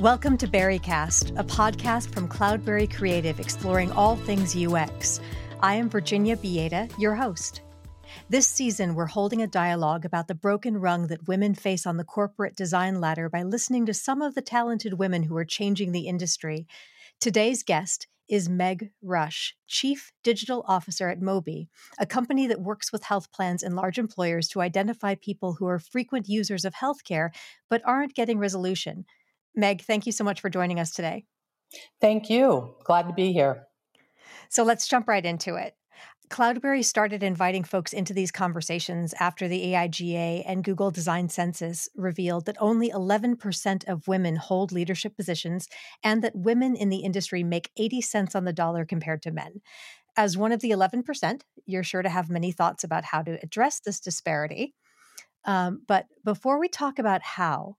Welcome to Berrycast, a podcast from Cloudberry Creative exploring all things UX. I am Virginia Bieda, your host. This season, we're holding a dialogue about the broken rung that women face on the corporate design ladder by listening to some of the talented women who are changing the industry. Today's guest is Meg Rush, Chief Digital Officer at MOBE, a company that works with health plans and large employers to identify people who are frequent users of healthcare but aren't getting resolution. Meg, thank you so much for joining us today. Thank you. Glad to be here. So let's jump right into it. Cloudberry started inviting folks into these conversations after the AIGA and Google Design Census revealed that only 11% of women hold leadership positions and that women in the industry make 80 cents on the dollar compared to men. As one of the 11%, you're sure to have many thoughts about how to address this disparity. Um, but before we talk about how,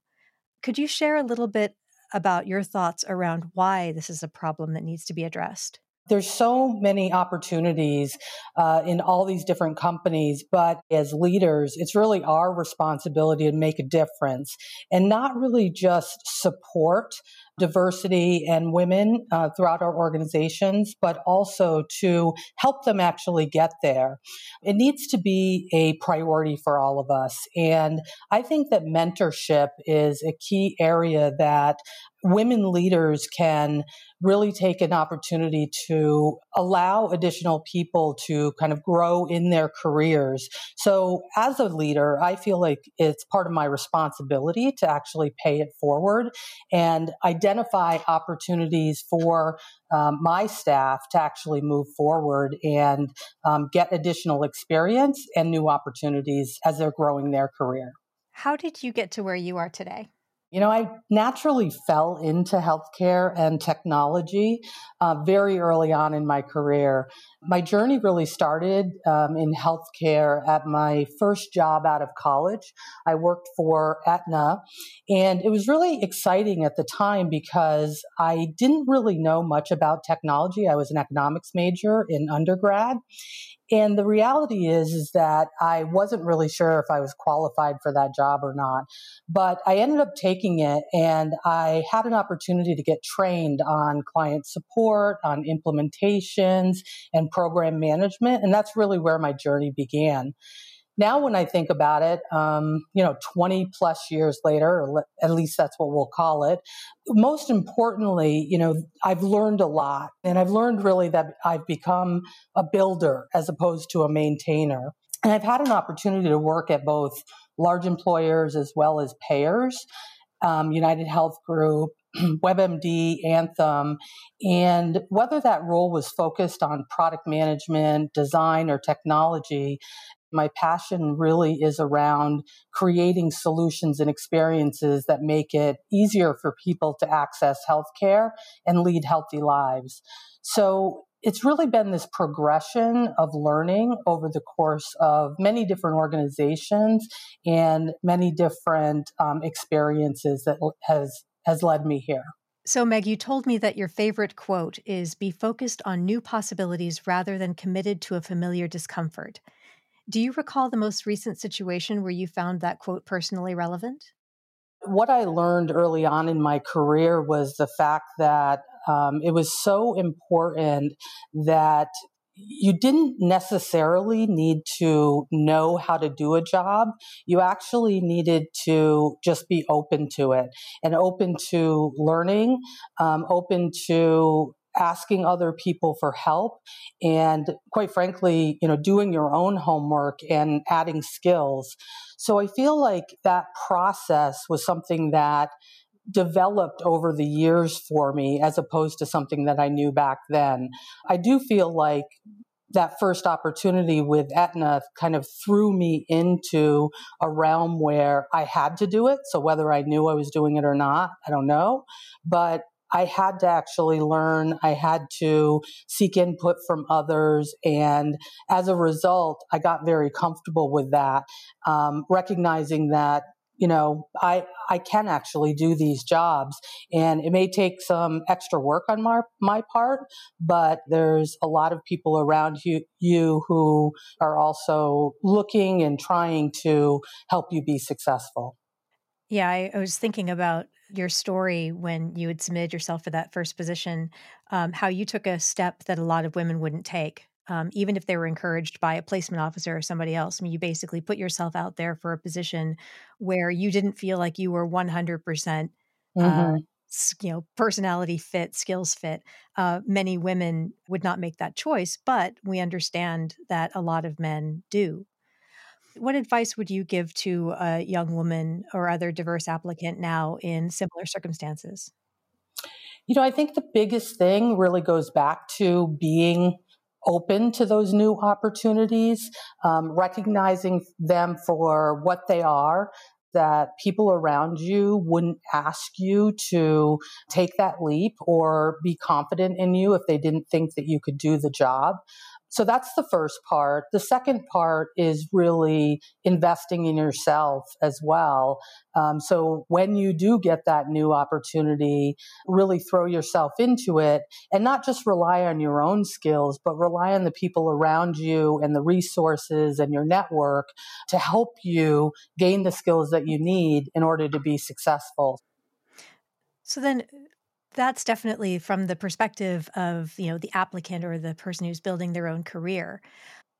could you share a little bit about your thoughts around why this is a problem that needs to be addressed? There's so many opportunities uh, in all these different companies, but as leaders, it's really our responsibility to make a difference and not really just support diversity and women uh, throughout our organizations, but also to help them actually get there. It needs to be a priority for all of us. And I think that mentorship is a key area that women leaders can really take an opportunity to allow additional people to kind of grow in their careers. So, as a leader, I feel like it's part of my responsibility to actually pay it forward and identify opportunities for um, my staff to actually move forward and um, get additional experience and new opportunities as they're growing their career. How did you get to where you are today? You know, I naturally fell into healthcare and technology uh, very early on in my career. My journey really started um, in healthcare at my first job out of college. I worked for Aetna, and it was really exciting at the time because I didn't really know much about technology. I was an economics major in undergrad. And the reality is, is that I wasn't really sure if I was qualified for that job or not. But I ended up taking it and I had an opportunity to get trained on client support, on implementations and program management. And that's really where my journey began now when I think about it, um, you know, 20 plus years later, or at least that's what we'll call it. Most importantly, you know, I've learned a lot and I've learned really that I've become a builder as opposed to a maintainer. And I've had an opportunity to work at both large employers as well as payers, um, United Health Group, WebMD, Anthem, and whether that role was focused on product management, design, or technology, my passion really is around creating solutions and experiences that make it easier for people to access healthcare and lead healthy lives. So it's really been this progression of learning over the course of many different organizations and many different um, experiences that has has led me here. So, Meg, you told me that your favorite quote is be focused on new possibilities rather than committed to a familiar discomfort. Do you recall the most recent situation where you found that quote personally relevant? What I learned early on in my career was the fact that um, it was so important that you didn't necessarily need to know how to do a job. You actually needed to just be open to it and open to learning, um, open to asking other people for help and quite frankly you know doing your own homework and adding skills so i feel like that process was something that developed over the years for me as opposed to something that i knew back then i do feel like that first opportunity with Aetna kind of threw me into a realm where I had to do it. So whether I knew I was doing it or not, I don't know. But I had to actually learn. I had to seek input from others. And as a result, I got very comfortable with that, um, recognizing that you know i i can actually do these jobs and it may take some extra work on my my part but there's a lot of people around you you who are also looking and trying to help you be successful Yeah, I, I was thinking about your story when you had submitted yourself for that first position, um, how you took a step that a lot of women wouldn't take, um, even if they were encouraged by a placement officer or somebody else. I mean, you basically put yourself out there for a position where you didn't feel like you were 100% uh, hmm you know personality fit skills fit uh, many women would not make that choice but we understand that a lot of men do what advice would you give to a young woman or other diverse applicant now in similar circumstances? You know, I think the biggest thing really goes back to being open to those new opportunities, um, recognizing them for what they are. That people around you wouldn't ask you to take that leap or be confident in you if they didn't think that you could do the job. So that's the first part. The second part is really investing in yourself as well. Um, so when you do get that new opportunity, really throw yourself into it and not just rely on your own skills, but rely on the people around you and the resources and your network to help you gain the skills that you need in order to be successful. So then that's definitely from the perspective of, you know, the applicant or the person who's building their own career.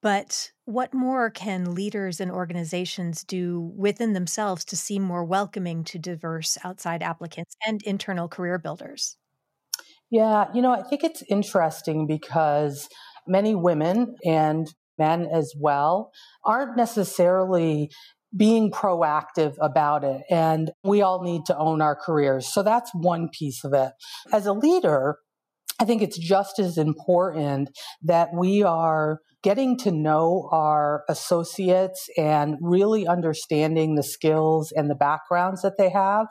But what more can leaders and organizations do within themselves to seem more welcoming to diverse outside applicants and internal career builders? Yeah, you know, I think it's interesting because many women and men as well aren't necessarily being proactive about it. And we all need to own our careers. So that's one piece of it. As a leader, I think it's just as important that we are getting to know our associates and really understanding the skills and the backgrounds that they have.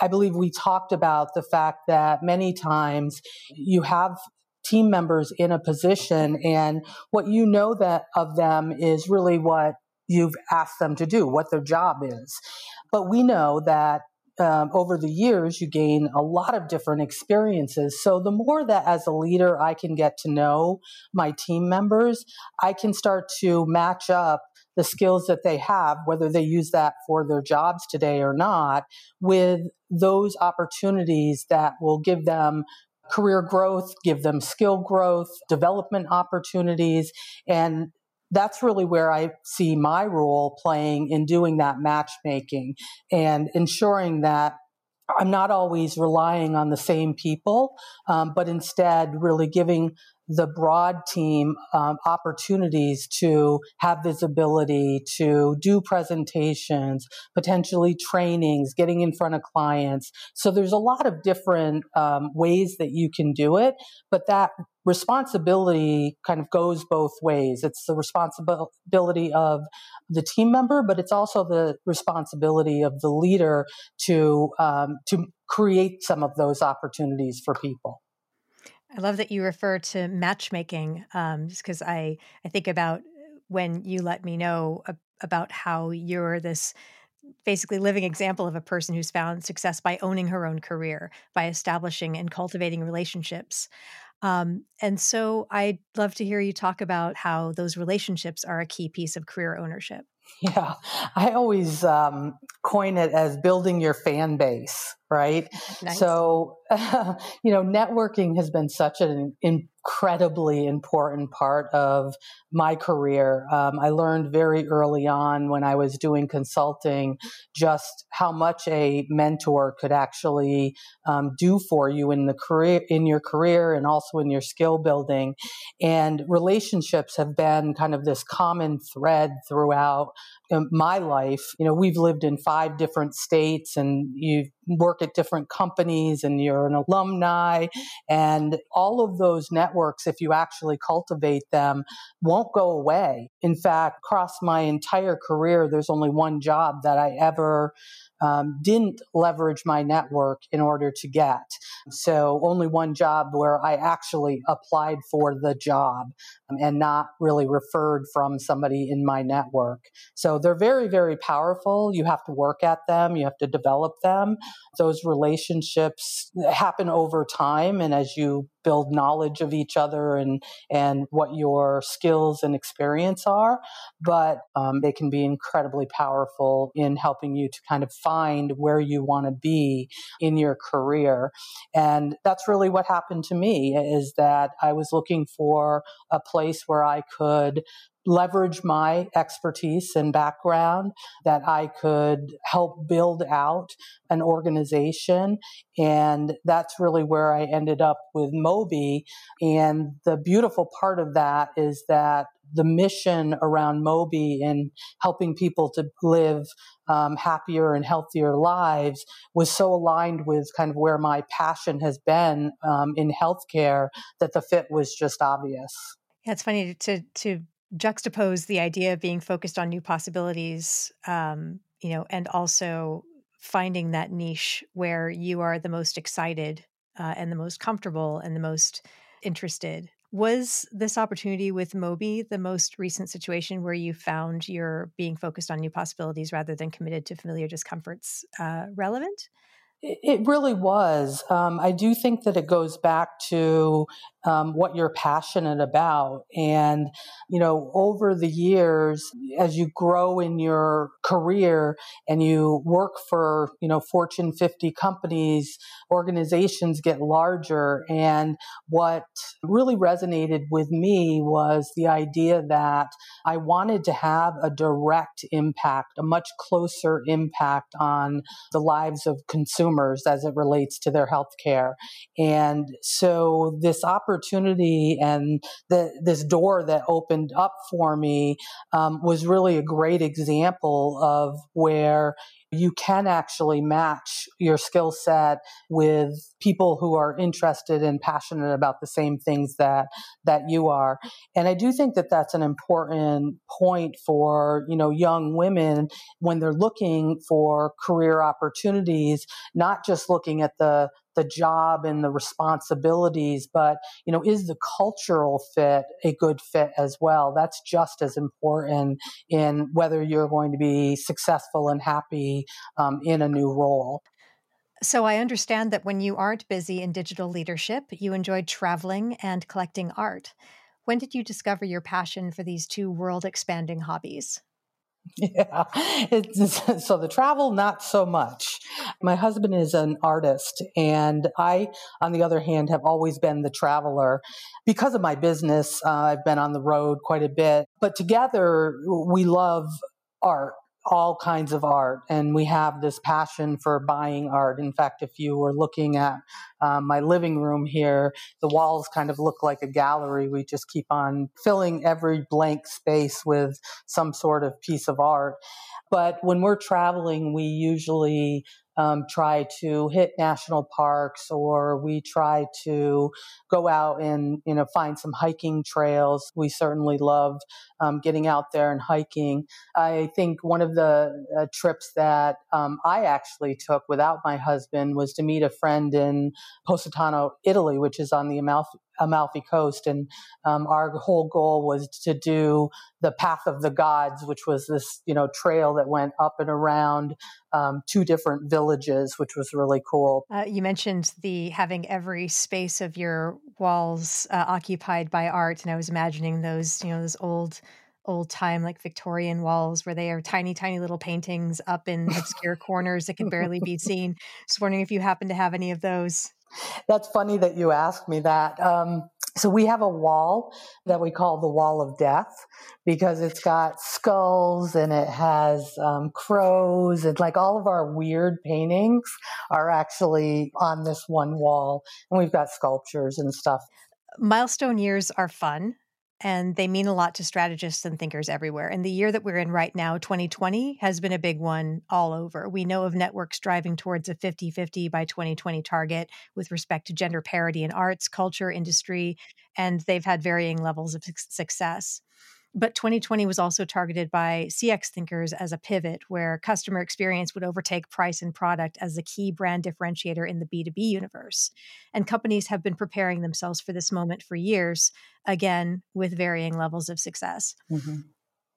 I believe we talked about the fact that many times you have team members in a position and what you know that of them is really what you've asked them to do, what their job is. But we know that um, over the years, you gain a lot of different experiences. So, the more that as a leader I can get to know my team members, I can start to match up the skills that they have, whether they use that for their jobs today or not, with those opportunities that will give them career growth, give them skill growth, development opportunities, and that's really where I see my role playing in doing that matchmaking and ensuring that I'm not always relying on the same people, um, but instead really giving the broad team um, opportunities to have visibility, to do presentations, potentially trainings, getting in front of clients. So there's a lot of different um, ways that you can do it, but that responsibility kind of goes both ways. It's the responsibility of the team member, but it's also the responsibility of the leader to um, to create some of those opportunities for people. I love that you refer to matchmaking, um, just because I I think about when you let me know about how you're this basically living example of a person who's found success by owning her own career, by establishing and cultivating relationships. Um, and so I'd love to hear you talk about how those relationships are a key piece of career ownership. Yeah, I always um, coin it as building your fan base, right? Nice. So, uh, you know, networking has been such an incredibly important part of my career. Um, I learned very early on when I was doing consulting just how much a mentor could actually um, do for you in the career, in your career, and also in your skill building. And relationships have been kind of this common thread throughout my life. You know, we've lived in five different states, and you work at different companies, and you're an alumni, and all of those networks, if you actually cultivate them, won't go away. In fact, across my entire career, there's only one job that I ever um, didn't leverage my network in order to get. So, only one job where I actually applied for the job um, and not really referred from somebody in my network. So, so they're very, very powerful. You have to work at them, you have to develop them. Those relationships happen over time. And as you build knowledge of each other and, and what your skills and experience are, but um, they can be incredibly powerful in helping you to kind of find where you want to be in your career. And that's really what happened to me is that I was looking for a place where I could leverage my expertise and background that I could help build out an organization. And that's really where I ended up with MOBE. And the beautiful part of that is that the mission around MOBE and helping people to live um, happier and healthier lives was so aligned with kind of where my passion has been um, in healthcare that the fit was just obvious. Yeah, it's funny to to juxtapose the idea of being focused on new possibilities, um, you know, and also finding that niche where you are the most excited uh, and the most comfortable and the most interested. Was this opportunity with MOBE the most recent situation where you found you're being focused on new possibilities rather than committed to familiar discomforts uh, relevant? It really was. Um, I do think that it goes back to um, what you're passionate about. And, you know, over the years, as you grow in your career and you work for, you know, Fortune 50 companies, organizations get larger. And what really resonated with me was the idea that I wanted to have a direct impact, a much closer impact on the lives of consumers as it relates to their health care. And so this opportunity and the, this door that opened up for me um, was really a great example of where you can actually match your skill set with people who are interested and passionate about the same things that that you are. And i do think that that's an important point for you know young women when they're looking for career opportunities not just looking at the the job and the responsibilities, but you know, is the cultural fit a good fit as well? That's just as important in whether you're going to be successful and happy um, in a new role. So I understand that when you aren't busy in digital leadership, you enjoy traveling and collecting art. When did you discover your passion for these two world expanding hobbies? Yeah. It's, so the travel, not so much. My husband is an artist, and I, on the other hand, have always been the traveler. Because of my business, uh, I've been on the road quite a bit, but together we love art all kinds of art and we have this passion for buying art. In fact if you were looking at um, my living room here the walls kind of look like a gallery. We just keep on filling every blank space with some sort of piece of art. But when we're traveling we usually um, try to hit national parks or we try to go out and you know find some hiking trails. We certainly love um, getting out there and hiking. I think one of the uh, trips that um, i actually took without my husband was to meet a friend in positano italy which is on the amalfi Amalfi Coast, and um, our whole goal was to do the Path of the Gods, which was this you know trail that went up and around um, two different villages, which was really cool. Uh, you mentioned the having every space of your walls uh, occupied by art, and I was imagining those you know those old old time like Victorian walls where they are tiny, tiny little paintings up in obscure corners that can barely be seen. Just wondering if you happen to have any of those. That's funny that you asked me that. Um, so we have a wall that we call the wall of death because it's got skulls and it has um, crows and like all of our weird paintings are actually on this one wall and we've got sculptures and stuff. Milestone years are fun and they mean a lot to strategists and thinkers everywhere. And the year that we're in right now, 2020, has been a big one all over. We know of networks driving towards a 50 50 by 2020 target with respect to gender parity in arts, culture, industry, and they've had varying levels of success. But 2020 was also targeted by CX thinkers as a pivot where customer experience would overtake price and product as the key brand differentiator in the B2B universe. And companies have been preparing themselves for this moment for years, again, with varying levels of success. Mm-hmm.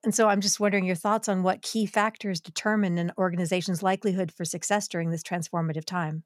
And so I'm just wondering your thoughts on what key factors determine an organization's likelihood for success during this transformative time.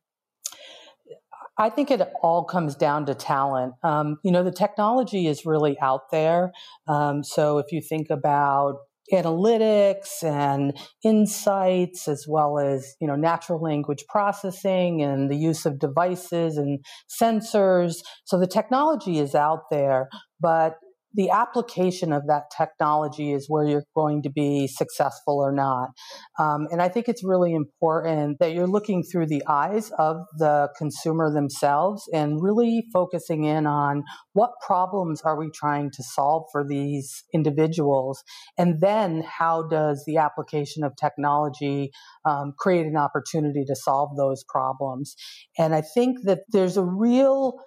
I think it all comes down to talent. Um, you know, the technology is really out there. Um, so if you think about analytics and insights as well as you know natural language processing and the use of devices and sensors so the technology is out there but the application of that technology is where you're going to be successful or not. Um, and I think it's really important that you're looking through the eyes of the consumer themselves and really focusing in on what problems are we trying to solve for these individuals? And then how does the application of technology um, create an opportunity to solve those problems? And I think that there's a real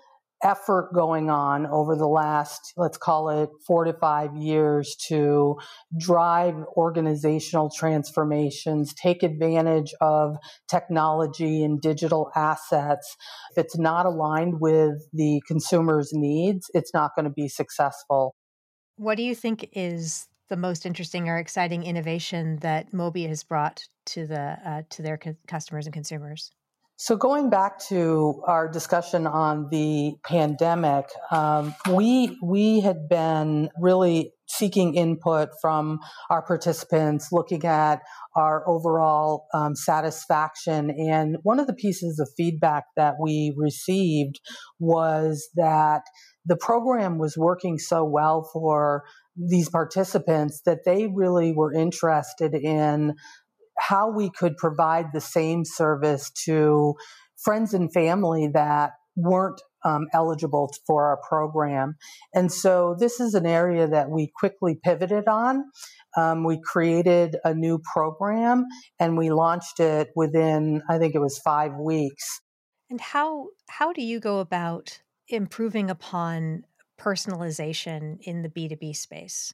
effort going on over the last, let's call it four to five years to drive organizational transformations, take advantage of technology and digital assets. If it's not aligned with the consumer's needs, it's not going to be successful. What do you think is the most interesting or exciting innovation that MOBE has brought to the uh, to their co- customers and consumers? So, going back to our discussion on the pandemic, um, we we had been really seeking input from our participants, looking at our overall um, satisfaction. And one of the pieces of feedback that we received was that the program was working so well for these participants that they really were interested in how we could provide the same service to friends and family that weren't um, eligible for our program. And so this is an area that we quickly pivoted on. Um, we created a new program and we launched it within, I think it was five weeks. And how how do you go about improving upon personalization in the B2B space?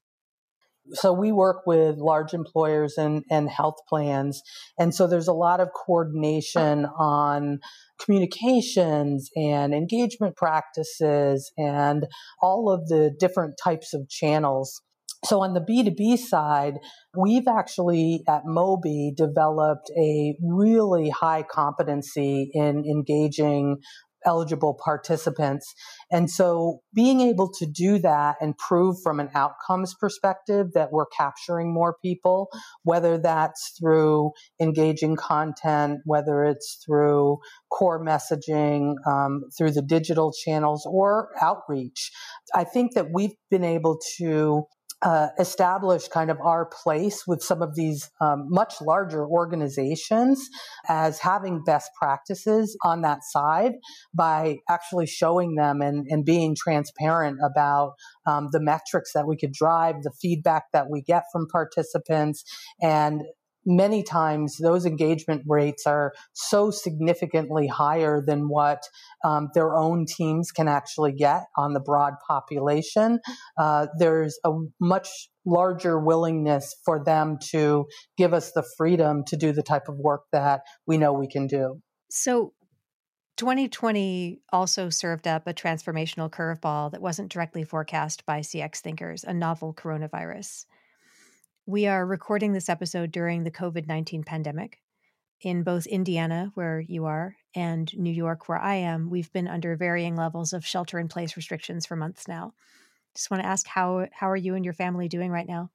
So we work with large employers and, and health plans. And so there's a lot of coordination on communications and engagement practices and all of the different types of channels. So on the B2B side, we've actually at MOBE developed a really high competency in engaging eligible participants. And so being able to do that and prove from an outcomes perspective that we're capturing more people, whether that's through engaging content, whether it's through core messaging, um, through the digital channels or outreach. I think that we've been able to uh, establish kind of our place with some of these um, much larger organizations as having best practices on that side by actually showing them and, and being transparent about um, the metrics that we could drive, the feedback that we get from participants, and many times those engagement rates are so significantly higher than what um, their own teams can actually get on the broad population. Uh, there's a much larger willingness for them to give us the freedom to do the type of work that we know we can do. So, 2020 also served up a transformational curveball that wasn't directly forecast by CX thinkers, a novel coronavirus. We are recording this episode during the COVID 19 pandemic. In both Indiana, where you are, and New York, where I am, we've been under varying levels of shelter in place restrictions for months now. Just want to ask how how are you and your family doing right now?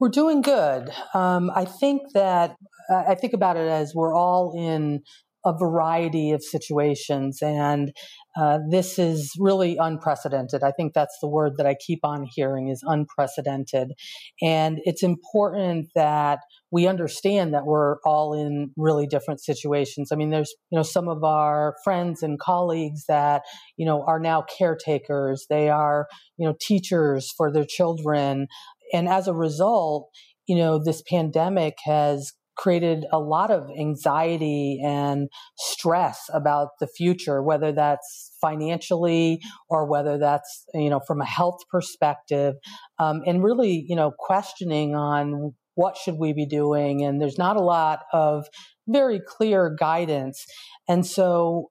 We're doing good. Um, I think that I think about it as we're all in a variety of situations. And uh, this is really unprecedented. I think that's the word that I keep on hearing is unprecedented. And it's important that we understand that we're all in really different situations. I mean, there's, you know, some of our friends and colleagues that, you know, are now caretakers. They are, you know, teachers for their children. And as a result, you know, this pandemic has created a lot of anxiety and stress about the future, whether that's financially or whether that's, you know, from a health perspective, um, and really, you know, questioning on what should we be doing. And there's not a lot of very clear guidance. And so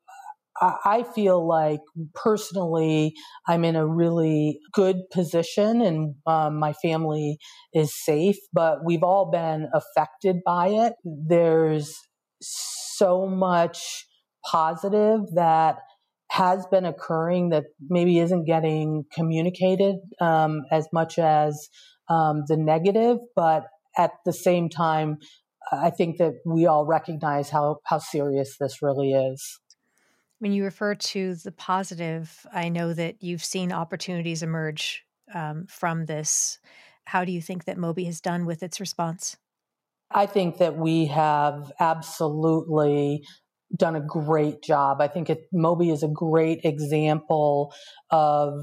I feel like personally, I'm in a really good position and um, my family is safe, but we've all been affected by it. There's so much positive that has been occurring that maybe isn't getting communicated um, as much as um, the negative, but at the same time, I think that we all recognize how, how serious this really is. When you refer to the positive, I know that you've seen opportunities emerge um, from this. How do you think that MOBE has done with its response? I think that we have absolutely done a great job. I think it, MOBE is a great example of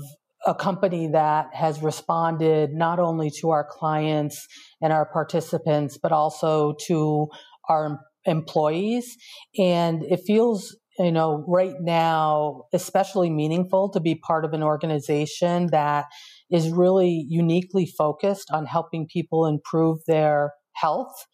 a company that has responded not only to our clients and our participants, but also to our employees. And it feels you know, right now, especially meaningful to be part of an organization that is really uniquely focused on helping people improve their health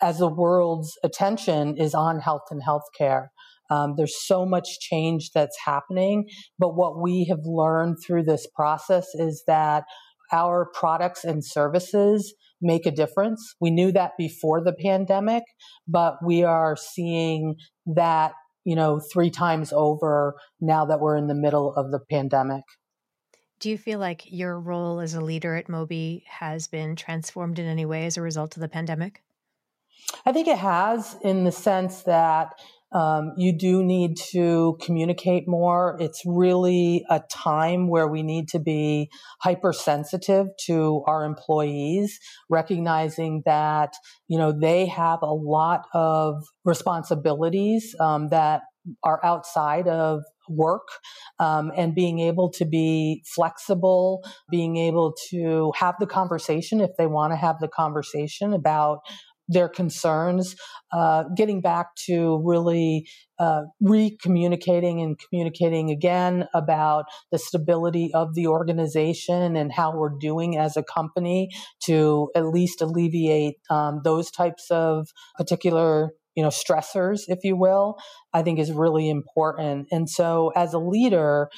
as the world's attention is on health and healthcare. Um, there's so much change that's happening, but what we have learned through this process is that our products and services make a difference. We knew that before the pandemic, but we are seeing that you know, three times over now that we're in the middle of the pandemic. Do you feel like your role as a leader at MOBE has been transformed in any way as a result of the pandemic? I think it has, in the sense that um, you do need to communicate more. It's really a time where we need to be hypersensitive to our employees, recognizing that you know they have a lot of responsibilities um, that are outside of work um, and being able to be flexible, being able to have the conversation if they want to have the conversation about their concerns, uh, getting back to really uh, re-communicating and communicating again about the stability of the organization and how we're doing as a company to at least alleviate um, those types of particular you know stressors if you will i think is really important. And so as a leader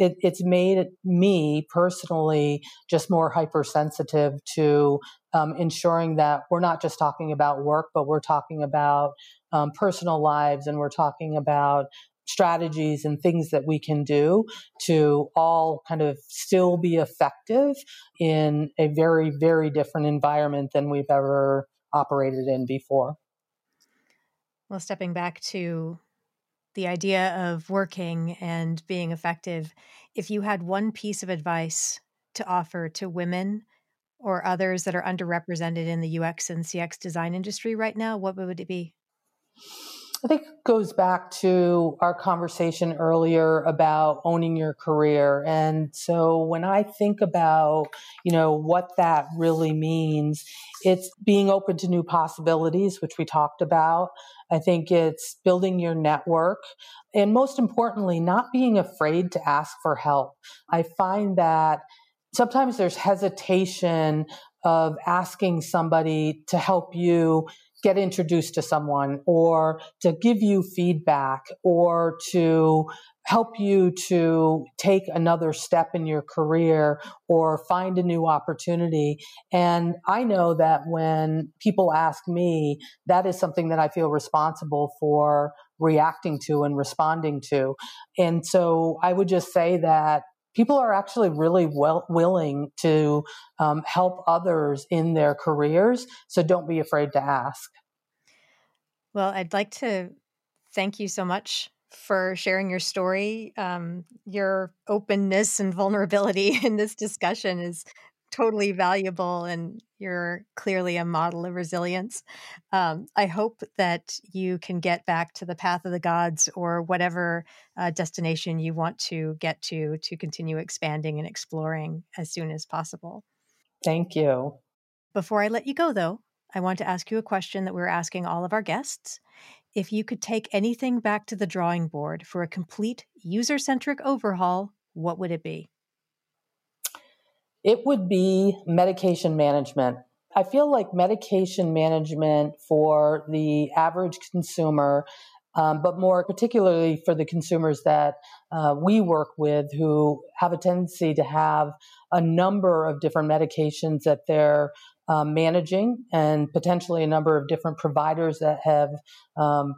it, it's made me personally just more hypersensitive to um, ensuring that we're not just talking about work, but we're talking about um, personal lives and we're talking about strategies and things that we can do to all kind of still be effective in a very, very different environment than we've ever operated in before. Well, stepping back to the idea of working and being effective, if you had one piece of advice to offer to women or others that are underrepresented in the UX and CX design industry right now, what would it be? I think it goes back to our conversation earlier about owning your career. And so when I think about, you know, what that really means, it's being open to new possibilities, which we talked about. I think it's building your network and most importantly, not being afraid to ask for help. I find that sometimes there's hesitation of asking somebody to help you get introduced to someone or to give you feedback or to help you to take another step in your career or find a new opportunity. And I know that when people ask me, that is something that I feel responsible for reacting to and responding to. And so I would just say that people are actually really well willing to um, help others in their careers. So don't be afraid to ask. Well, I'd like to thank you so much for sharing your story. Um, your openness and vulnerability in this discussion is totally valuable, and you're clearly a model of resilience. Um, I hope that you can get back to the path of the gods or whatever uh, destination you want to get to to continue expanding and exploring as soon as possible. Thank you. Before I let you go, though, I want to ask you a question that we're asking all of our guests. If you could take anything back to the drawing board for a complete user centric overhaul, what would it be? It would be medication management. I feel like medication management for the average consumer um, but more particularly for the consumers that uh, we work with who have a tendency to have a number of different medications that they're um, managing and potentially a number of different providers that have um,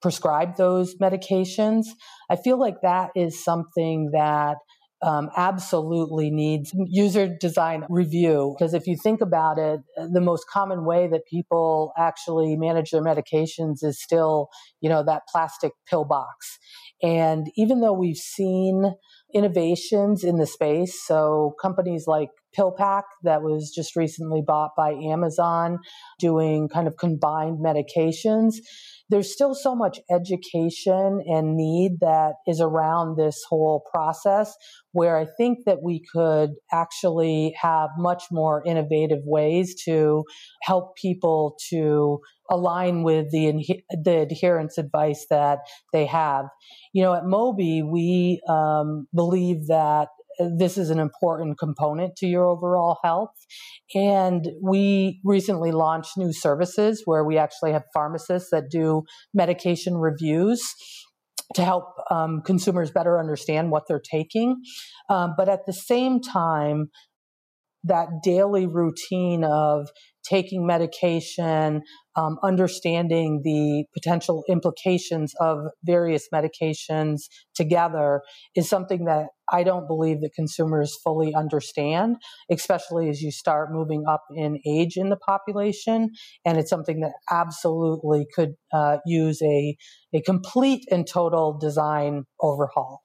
prescribed those medications. I feel like that is something that um, absolutely needs user design review. Because if you think about it, the most common way that people actually manage their medications is still, you know, that plastic pill box. And even though we've seen innovations in the space, so companies like PillPack that was just recently bought by Amazon doing kind of combined medications there's still so much education and need that is around this whole process where I think that we could actually have much more innovative ways to help people to align with the, the adherence advice that they have. You know, at MOBE, we um, believe that this is an important component to your overall health. And we recently launched new services where we actually have pharmacists that do medication reviews to help um, consumers better understand what they're taking. Um, but at the same time, that daily routine of taking medication, um, understanding the potential implications of various medications together is something that I don't believe that consumers fully understand, especially as you start moving up in age in the population. And it's something that absolutely could uh, use a, a complete and total design overhaul.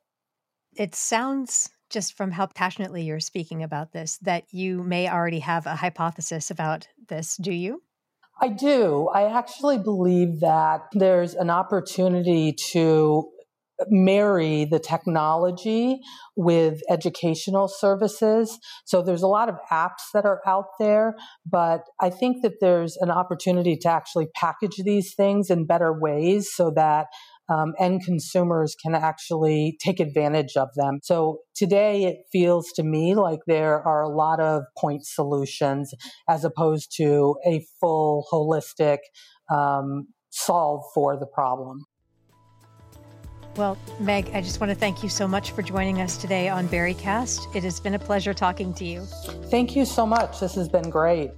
It sounds just from how passionately you're speaking about this that you may already have a hypothesis about this. Do you? I do. I actually believe that there's an opportunity to marry the technology with educational services. So there's a lot of apps that are out there, but I think that there's an opportunity to actually package these things in better ways so that um, end consumers can actually take advantage of them. So today it feels to me like there are a lot of point solutions as opposed to a full holistic um, solve for the problem. Well, Meg, I just want to thank you so much for joining us today on Berrycast. It has been a pleasure talking to you. Thank you so much. This has been great.